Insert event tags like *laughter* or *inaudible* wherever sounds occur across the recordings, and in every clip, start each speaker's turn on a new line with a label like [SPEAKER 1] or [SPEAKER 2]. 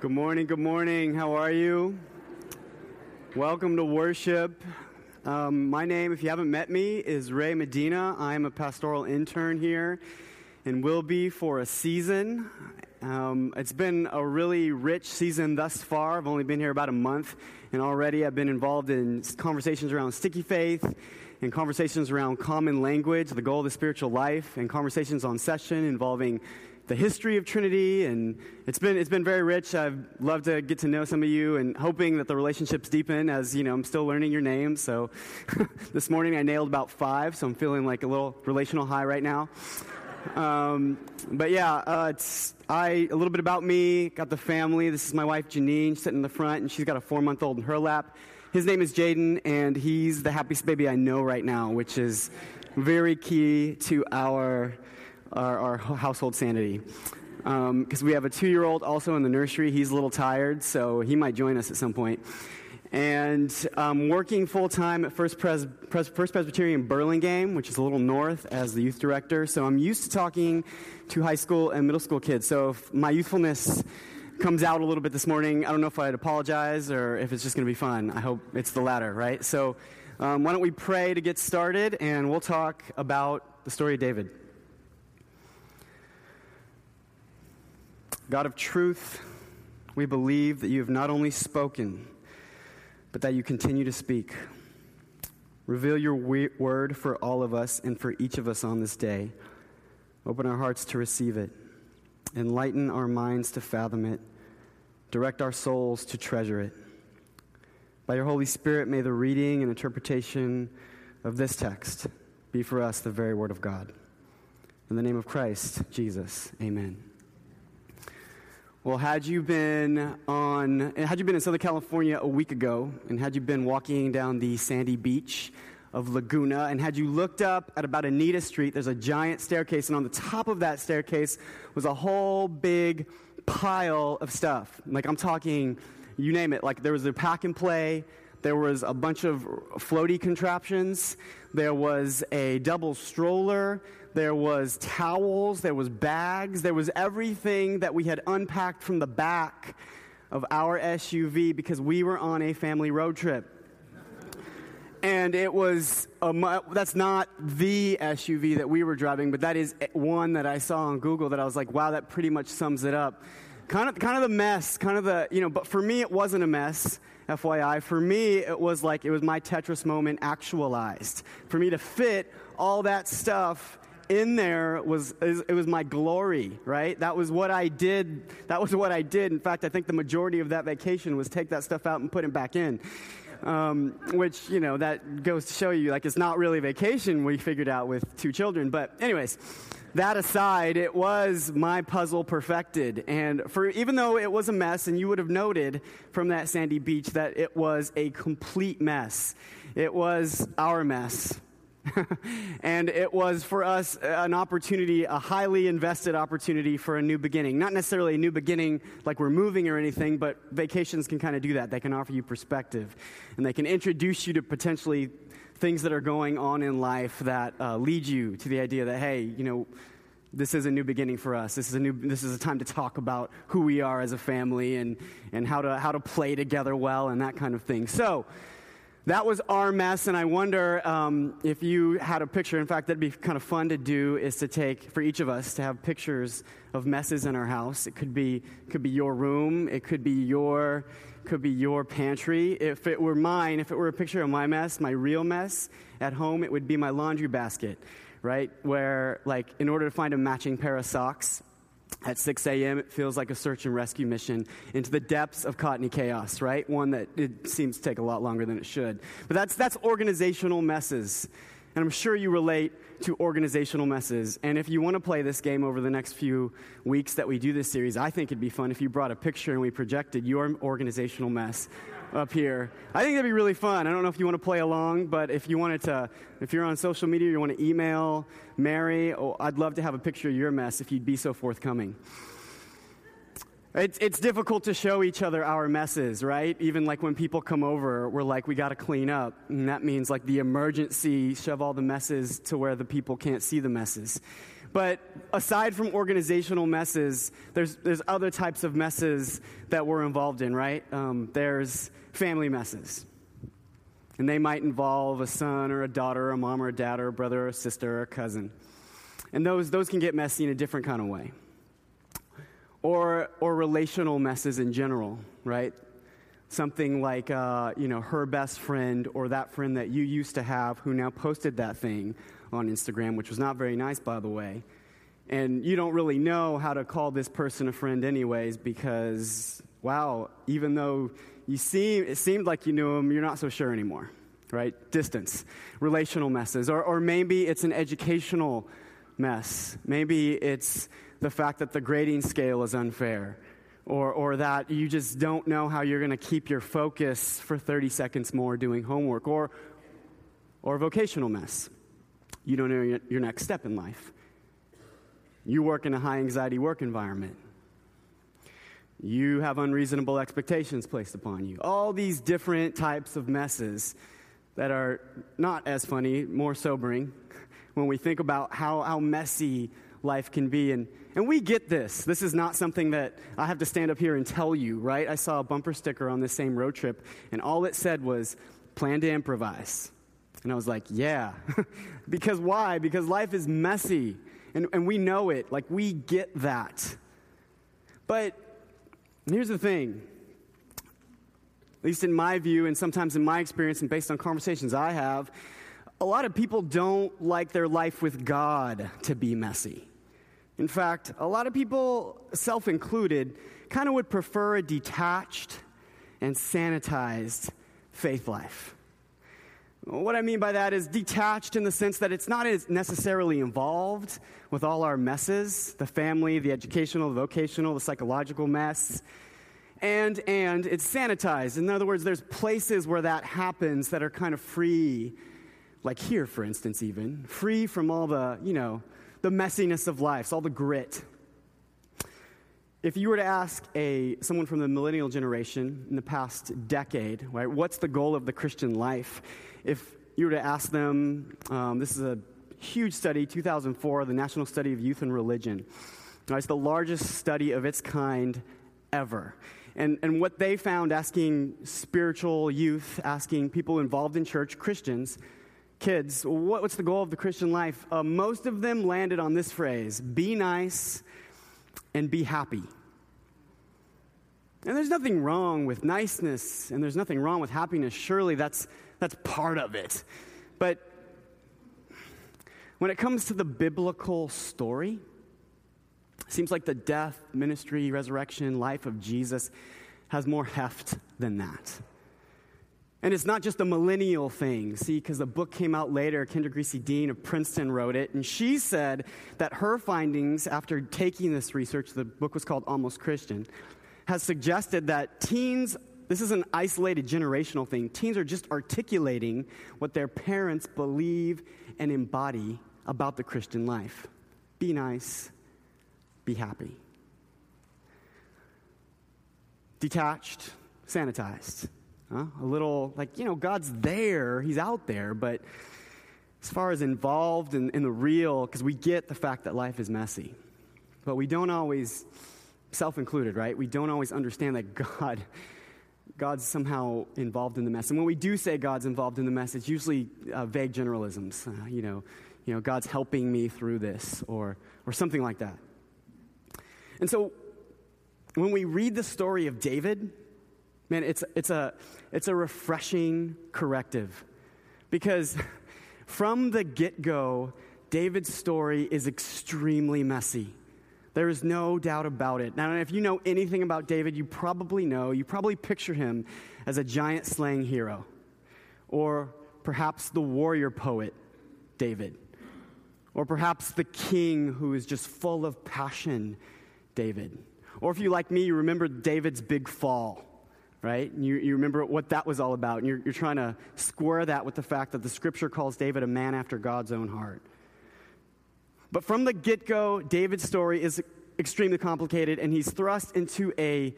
[SPEAKER 1] Good morning, good morning. How are you? Welcome to worship. Um, my name, if you haven't met me, is Ray Medina. I'm a pastoral intern here and will be for a season. Um, it's been a really rich season thus far. I've only been here about a month, and already I've been involved in conversations around sticky faith and conversations around common language, the goal of the spiritual life, and conversations on session involving the history of Trinity, and it's been it's been very rich. I've loved to get to know some of you, and hoping that the relationships deepen. As you know, I'm still learning your names. So *laughs* this morning I nailed about five, so I'm feeling like a little relational high right now. Um, but yeah, uh, it's I a little bit about me. Got the family. This is my wife Janine sitting in the front, and she's got a four month old in her lap. His name is Jaden, and he's the happiest baby I know right now, which is very key to our our, our *laughs* household sanity. Because um, we have a two year old also in the nursery. He's a little tired, so he might join us at some point. And um, working full time at First, Pres- Pres- First Presbyterian Burlingame, which is a little north, as the youth director. So I'm used to talking to high school and middle school kids. So if my youthfulness comes out a little bit this morning, I don't know if I'd apologize or if it's just going to be fun. I hope it's the latter, right? So um, why don't we pray to get started, and we'll talk about the story of David. God of truth, we believe that you have not only spoken, but that you continue to speak. Reveal your word for all of us and for each of us on this day. Open our hearts to receive it. Enlighten our minds to fathom it. Direct our souls to treasure it. By your Holy Spirit, may the reading and interpretation of this text be for us the very word of God. In the name of Christ, Jesus, amen. Well, had you been on, had you been in Southern California a week ago, and had you been walking down the sandy beach of Laguna, and had you looked up at about Anita Street, there's a giant staircase, and on the top of that staircase was a whole big pile of stuff. Like I'm talking, you name it. Like there was a pack and play, there was a bunch of floaty contraptions, there was a double stroller, there was towels, there was bags, there was everything that we had unpacked from the back of our SUV because we were on a family road trip. And it was, a, that's not the SUV that we were driving, but that is one that I saw on Google that I was like, wow, that pretty much sums it up. Kind of, kind of the mess, kind of the, you know, but for me it wasn't a mess, FYI. For me, it was like, it was my Tetris moment actualized. For me to fit all that stuff in there was it was my glory right? That was what i did. That was what i did. In fact i think the majority of that vacation was take that stuff out and put it back in. Um, which you know that goes to show you like it's not really vacation we figured out with two children. But anyways that aside it was my puzzle perfected. And for even though it was a mess and you would have noted from that sandy beach that it was a complete mess. It was our mess *laughs* and it was for us an opportunity, a highly invested opportunity for a new beginning. Not necessarily a new beginning like we're moving or anything, but vacations can kind of do that. They can offer you perspective, and they can introduce you to potentially things that are going on in life that uh, lead you to the idea that, hey, you know, this is a new beginning for us. This is a new. This is a time to talk about who we are as a family and and how to how to play together well and that kind of thing. So that was our mess, and I wonder um, if you had a picture. In fact, that'd be kind of fun to do. Is to take for each of us to have pictures of messes in our house. It could be could be your room. It could be your could be your pantry. If it were mine, if it were a picture of my mess, my real mess at home, it would be my laundry basket, right? Where like in order to find a matching pair of socks, at 6 a.m., it feels like a search and rescue mission into the depths of Cottony chaos, right? One that it seems to take a lot longer than it should. But that's, that's organizational messes. And I'm sure you relate to organizational messes. And if you want to play this game over the next few weeks that we do this series, I think it'd be fun if you brought a picture and we projected your organizational mess up here. I think that'd be really fun. I don't know if you want to play along, but if you wanted to, if you're on social media, you want to email Mary, oh, I'd love to have a picture of your mess if you'd be so forthcoming. It's, it's difficult to show each other our messes, right? Even like when people come over, we're like, we got to clean up. And that means like the emergency, shove all the messes to where the people can't see the messes. But aside from organizational messes, there's, there's other types of messes that we're involved in, right? Um, there's family messes. And they might involve a son or a daughter, or a mom or a dad, or a brother or a sister or a cousin. And those, those can get messy in a different kind of way. Or, or relational messes in general, right? Something like, uh, you know, her best friend or that friend that you used to have who now posted that thing on Instagram, which was not very nice, by the way. And you don't really know how to call this person a friend, anyways, because, wow, even though you seem, it seemed like you knew him, you're not so sure anymore, right? Distance, relational messes. Or, or maybe it's an educational mess. Maybe it's the fact that the grading scale is unfair or, or that you just don't know how you're going to keep your focus for 30 seconds more doing homework, or, or vocational mess. You don't know your, your next step in life. You work in a high anxiety work environment. You have unreasonable expectations placed upon you. All these different types of messes that are not as funny, more sobering *laughs* when we think about how, how messy life can be. And, and we get this. This is not something that I have to stand up here and tell you, right? I saw a bumper sticker on this same road trip, and all it said was, plan to improvise. And I was like, yeah. *laughs* because why? Because life is messy, and, and we know it. Like, we get that. But here's the thing at least in my view, and sometimes in my experience, and based on conversations I have, a lot of people don't like their life with God to be messy. In fact, a lot of people, self included, kind of would prefer a detached and sanitized faith life. What I mean by that is detached in the sense that it's not as necessarily involved with all our messes the family, the educational, the vocational, the psychological mess. And, and it's sanitized. In other words, there's places where that happens that are kind of free, like here, for instance, even, free from all the, you know, the messiness of life, all the grit. If you were to ask a, someone from the millennial generation in the past decade, right, what's the goal of the Christian life? If you were to ask them, um, this is a huge study, 2004, the National Study of Youth and Religion. Right, it's the largest study of its kind ever. And, and what they found asking spiritual youth, asking people involved in church, Christians, kids, what, what's the goal of the Christian life? Uh, most of them landed on this phrase be nice and be happy. And there's nothing wrong with niceness and there's nothing wrong with happiness. Surely that's, that's part of it. But when it comes to the biblical story, it seems like the death, ministry, resurrection, life of Jesus has more heft than that. And it's not just a millennial thing, see, because the book came out later. Kendra Creasy Dean of Princeton wrote it, and she said that her findings after taking this research, the book was called Almost Christian, has suggested that teens, this is an isolated generational thing, teens are just articulating what their parents believe and embody about the Christian life. Be nice, be happy. Detached, sanitized Huh? A little, like, you know, God's there, He's out there, but as far as involved in, in the real, because we get the fact that life is messy, but we don't always, self included, right? We don't always understand that God. God's somehow involved in the mess. And when we do say God's involved in the mess, it's usually uh, vague generalisms. Uh, you know, you know, God's helping me through this, or or something like that. And so, when we read the story of David, Man, it's, it's, a, it's a refreshing corrective because from the get go, David's story is extremely messy. There is no doubt about it. Now, if you know anything about David, you probably know, you probably picture him as a giant slaying hero, or perhaps the warrior poet, David, or perhaps the king who is just full of passion, David. Or if you, like me, you remember David's big fall right? You, you remember what that was all about. And you're, you're trying to square that with the fact that the scripture calls David a man after God's own heart. But from the get go, David's story is extremely complicated, and he's thrust into a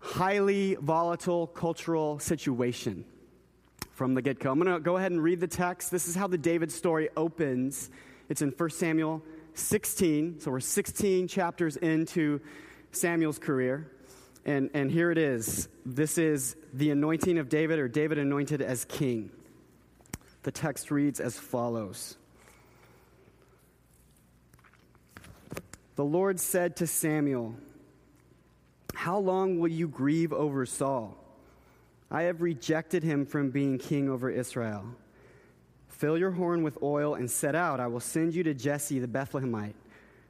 [SPEAKER 1] highly volatile cultural situation from the get go. I'm going to go ahead and read the text. This is how the David story opens. It's in 1 Samuel 16. So we're 16 chapters into Samuel's career. And, and here it is. This is the anointing of David, or David anointed as king. The text reads as follows The Lord said to Samuel, How long will you grieve over Saul? I have rejected him from being king over Israel. Fill your horn with oil and set out. I will send you to Jesse the Bethlehemite,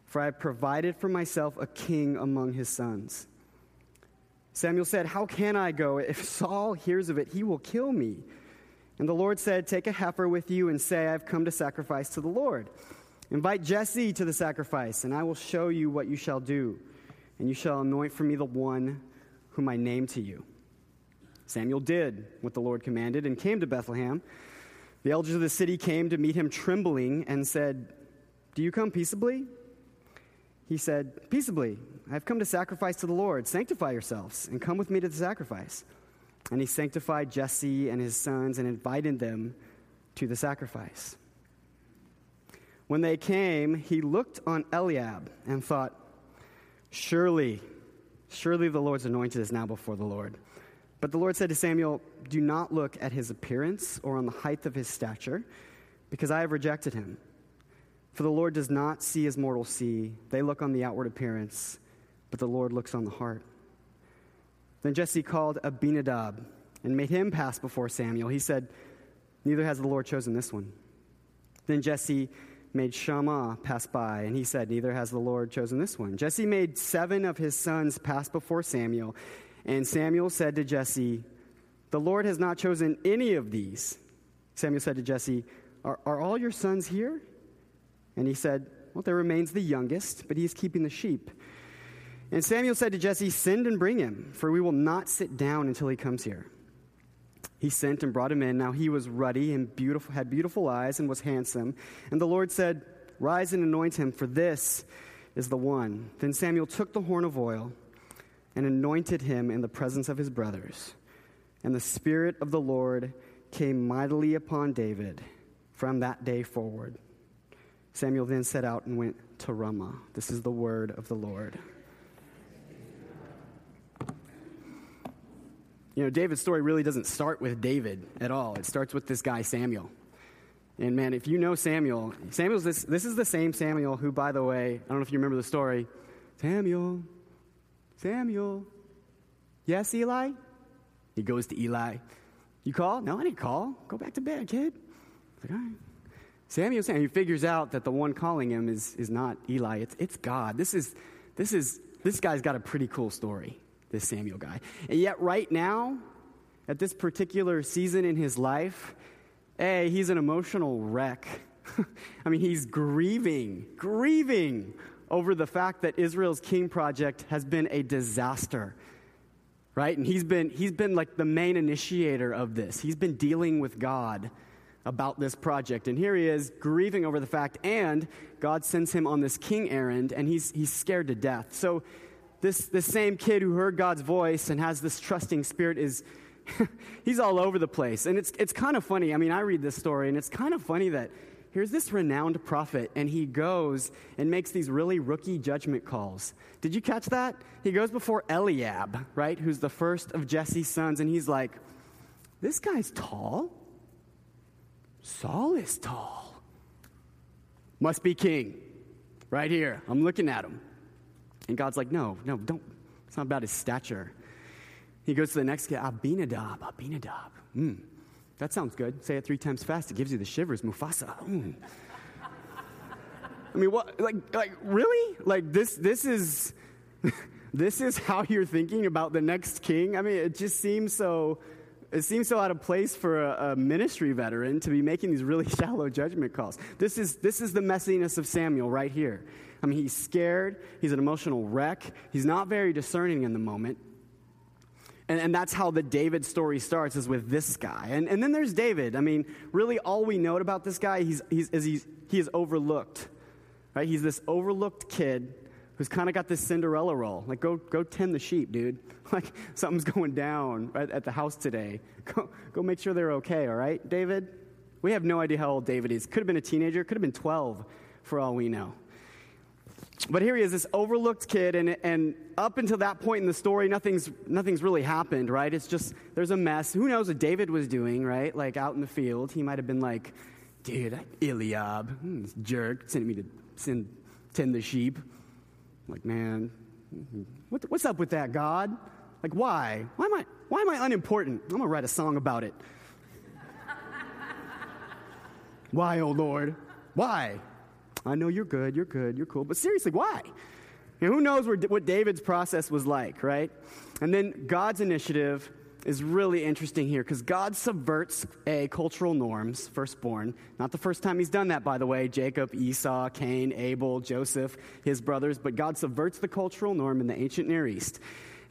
[SPEAKER 1] for I have provided for myself a king among his sons. Samuel said, How can I go? If Saul hears of it, he will kill me. And the Lord said, Take a heifer with you and say, I've come to sacrifice to the Lord. Invite Jesse to the sacrifice, and I will show you what you shall do. And you shall anoint for me the one whom I name to you. Samuel did what the Lord commanded and came to Bethlehem. The elders of the city came to meet him trembling and said, Do you come peaceably? He said, Peaceably, I have come to sacrifice to the Lord. Sanctify yourselves and come with me to the sacrifice. And he sanctified Jesse and his sons and invited them to the sacrifice. When they came, he looked on Eliab and thought, Surely, surely the Lord's anointed is now before the Lord. But the Lord said to Samuel, Do not look at his appearance or on the height of his stature, because I have rejected him. For the Lord does not see as mortals see. They look on the outward appearance, but the Lord looks on the heart. Then Jesse called Abinadab and made him pass before Samuel. He said, Neither has the Lord chosen this one. Then Jesse made Shammah pass by, and he said, Neither has the Lord chosen this one. Jesse made seven of his sons pass before Samuel. And Samuel said to Jesse, The Lord has not chosen any of these. Samuel said to Jesse, Are, are all your sons here? And he said, Well, there remains the youngest, but he is keeping the sheep. And Samuel said to Jesse, Send and bring him, for we will not sit down until he comes here. He sent and brought him in. Now he was ruddy and beautiful, had beautiful eyes and was handsome. And the Lord said, Rise and anoint him, for this is the one. Then Samuel took the horn of oil and anointed him in the presence of his brothers. And the Spirit of the Lord came mightily upon David from that day forward. Samuel then set out and went to Ramah. This is the word of the Lord. You know, David's story really doesn't start with David at all. It starts with this guy, Samuel. And man, if you know Samuel, Samuel's this, this is the same Samuel who, by the way, I don't know if you remember the story. Samuel, Samuel. Yes, Eli? He goes to Eli. You call? No, I didn't call. Go back to bed, kid. Like, all right. Samuel, Samuel, he figures out that the one calling him is, is not Eli, it's, it's God. This is, this is, this guy's got a pretty cool story, this Samuel guy. And yet, right now, at this particular season in his life, A, he's an emotional wreck. *laughs* I mean, he's grieving, grieving over the fact that Israel's King Project has been a disaster. Right? And he's been, he's been like the main initiator of this. He's been dealing with God about this project. And here he is grieving over the fact, and God sends him on this king errand, and he's, he's scared to death. So, this, this same kid who heard God's voice and has this trusting spirit is, *laughs* he's all over the place. And it's, it's kind of funny. I mean, I read this story, and it's kind of funny that here's this renowned prophet, and he goes and makes these really rookie judgment calls. Did you catch that? He goes before Eliab, right, who's the first of Jesse's sons, and he's like, This guy's tall. Saul is tall. Must be king. Right here. I'm looking at him. And God's like, No, no, don't. It's not about his stature. He goes to the next guy, Abinadab, Abinadab. Hmm. That sounds good. Say it three times fast. It gives you the shivers. Mufasa. Mm. I mean, what? Like, like really? Like this? This is, *laughs* this is how you're thinking about the next king. I mean, it just seems so. It seems so out of place for a, a ministry veteran to be making these really *laughs* shallow judgment calls. This is this is the messiness of Samuel right here. I mean, he's scared. He's an emotional wreck. He's not very discerning in the moment. And, and that's how the David story starts, is with this guy. And, and then there's David. I mean, really, all we know about this guy he's, he's, is he's, he is overlooked. Right? He's this overlooked kid who's kind of got this Cinderella role. Like, go, go tend the sheep, dude. *laughs* Like, something's going down at the house today. *laughs* Go, go make sure they're okay, all right, David? We have no idea how old David is. Could have been a teenager, could have been 12 for all we know. but here he is, this overlooked kid, and, and up until that point in the story, nothing's, nothing's really happened, right? It's just, there's a mess. Who knows what David was doing, right? Like out in the field. He might have been like, dude, Eliab, hmm, jerk, sending me to send, tend the sheep. Like, man, what, what's up with that, God? Like, why? Why am I, why am I unimportant? I'm going to write a song about it. *laughs* why, oh Lord? Why? I know you're good, you're good, you're cool, but seriously, why? who knows where, what David's process was like, right? And then God's initiative is really interesting here because God subverts a cultural norms, firstborn. Not the first time he's done that, by the way. Jacob, Esau, Cain, Abel, Joseph, his brothers. But God subverts the cultural norm in the ancient Near East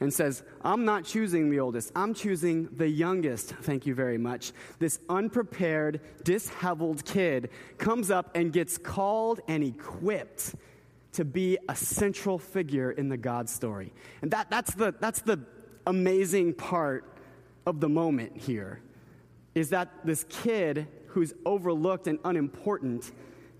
[SPEAKER 1] and says, I'm not choosing the oldest, I'm choosing the youngest. Thank you very much. This unprepared, disheveled kid comes up and gets called and equipped to be a central figure in the God story. And that, that's, the, that's the amazing part of the moment here is that this kid who's overlooked and unimportant,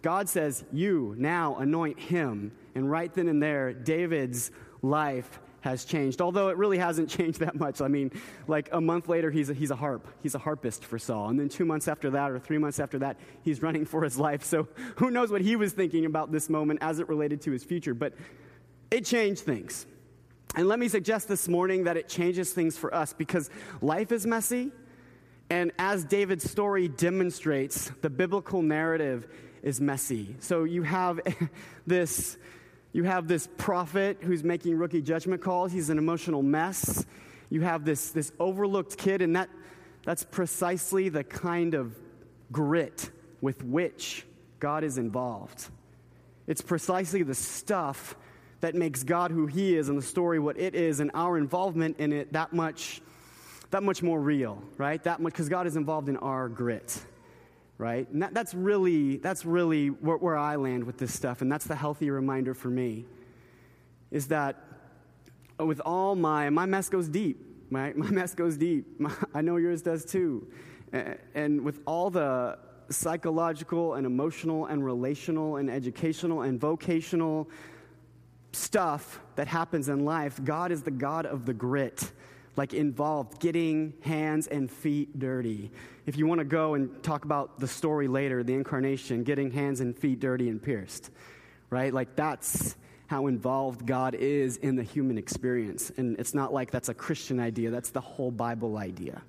[SPEAKER 1] God says, You now anoint him. And right then and there, David's life has changed, although it really hasn't *laughs* changed that much. I mean, like a month later, he's a, he's a harp. He's a harpist for Saul. And then two months after that, or three months after that, he's running for his life. So who knows what he was thinking about this moment as it related to his future. But it changed things. And let me suggest this morning that it changes things for us because life is messy. And as David's story demonstrates, the biblical narrative is messy. So you have *laughs* this you have this prophet who's making rookie judgment calls. He's an emotional mess. You have this, this overlooked kid, and that, that's precisely the kind of grit with which God is involved. It's precisely the stuff that makes God who He is and the story what it is, and our involvement in it that much, that much more real, right? That much because God is involved in our grit right? And that, that's really, that's really where, where I land with this stuff, and that's the healthy reminder for me, is that with all my, my mess goes deep, right? *laughs* My mess goes deep. My, I know yours does too. And with all the psychological and emotional and relational and educational and vocational stuff that happens in life, God is the God of the grit like involved, getting hands and feet dirty. If you want to go and talk about the story later, the incarnation, getting hands and feet dirty and pierced, right? Like that's how involved God is in the human experience. And it's not like that's a Christian idea, that's the whole Bible idea.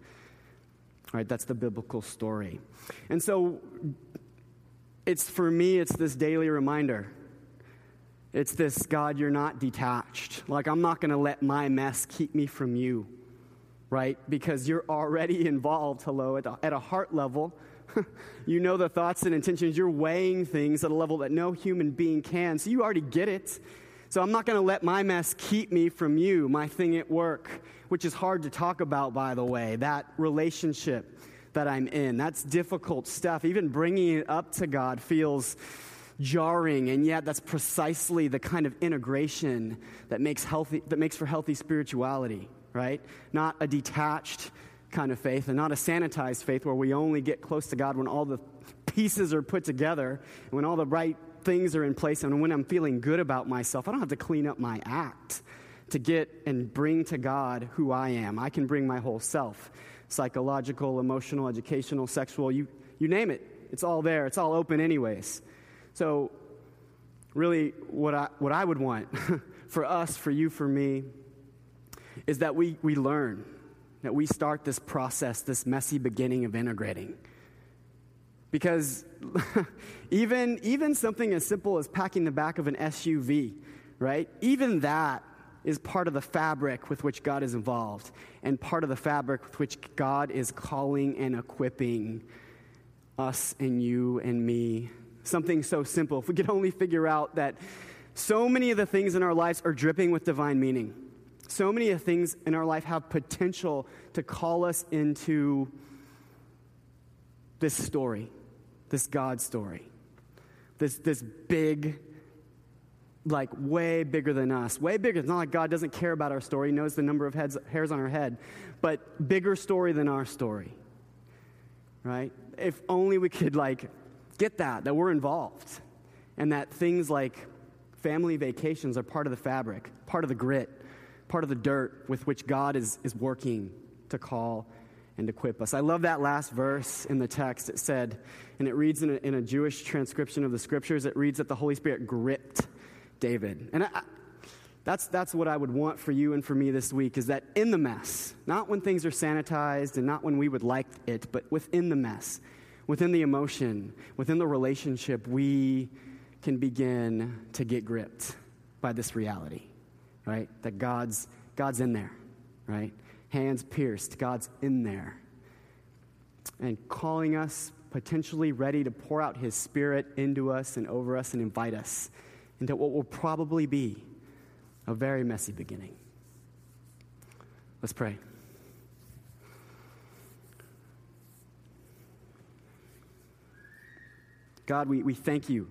[SPEAKER 1] Right? That's the biblical story. And so it's for me, it's this daily reminder. It's this God, you're not detached. Like, I'm not going to let my mess keep me from you right? Because you're already *laughs* involved, hello, at a, at a heart level. *laughs* you know the thoughts and intentions. You're weighing things at a level that no human being can. So you already get it. So I'm not going to let my mess keep me from you, my thing at work, which is hard to talk about, by the way, that relationship that I'm in. That's difficult stuff. Even bringing it up to God feels jarring, and yet that's precisely the kind of integration that makes, healthy, that makes for healthy spirituality right? Not a detached kind of faith and not a sanitized faith where we only get close to God when all the pieces are put together, when all the right things are in place, and when I'm feeling good about myself. I don't have to clean up my act to get and bring to God who I am. I can bring my whole self psychological, emotional, educational, sexual, you, you name it. It's all there, it's all open, anyways. So, really, what I, what I would want *laughs* for us, for you, for me, is that we, we learn, that we start this process, this messy beginning of integrating. Because *laughs* even, even something as simple as packing the back of an SUV, right? Even that is part of the fabric with which God is involved, and part of the fabric with which God is calling and equipping us and you and me. Something so simple. If we could only figure out that so many of the things in our lives are dripping with divine meaning. So many of things in our life have potential to call us into this story, this God story, this, this big, like way bigger than us, way bigger. It's not like God doesn't care about our story, He knows the number of heads, hairs on our head, but bigger story than our story, right? If only we could like get that, that we're involved, and that things like Family vacations are part of the fabric, part of the grit, part of the dirt with which God is, is working to call and equip us. I love that last verse in the text. It said, and it reads in a, in a Jewish transcription of the scriptures, it reads that the Holy Spirit gripped David. And I, that's, that's what I would want for you and for me this week is that in the mess, not when things are sanitized and not when we would like it, but within the mess, within the emotion, within the relationship, we can begin to get gripped by this reality, right? That God's, God's in there, right? Hands pierced, God's in there. And calling us, potentially ready to pour out His Spirit into us and over us and invite us into what will probably be a very messy beginning. Let's pray. God, we, we thank you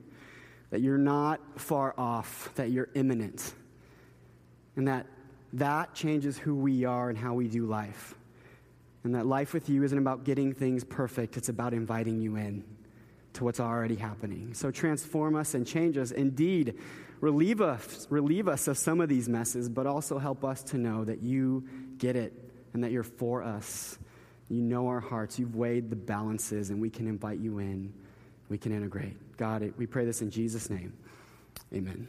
[SPEAKER 1] that you're not far off, that you're immanent, and that that changes who we are and how we do life. And that life with you isn't about getting things perfect, it's about inviting you in to what's already happening. So transform us and change us. Indeed, relieve us, relieve us of some of these messes, but also help us to know that you get it and that you're for us. You know our hearts. You've weighed the balances, and we can invite you in. We can integrate. God, we pray this in Jesus' name. Amen.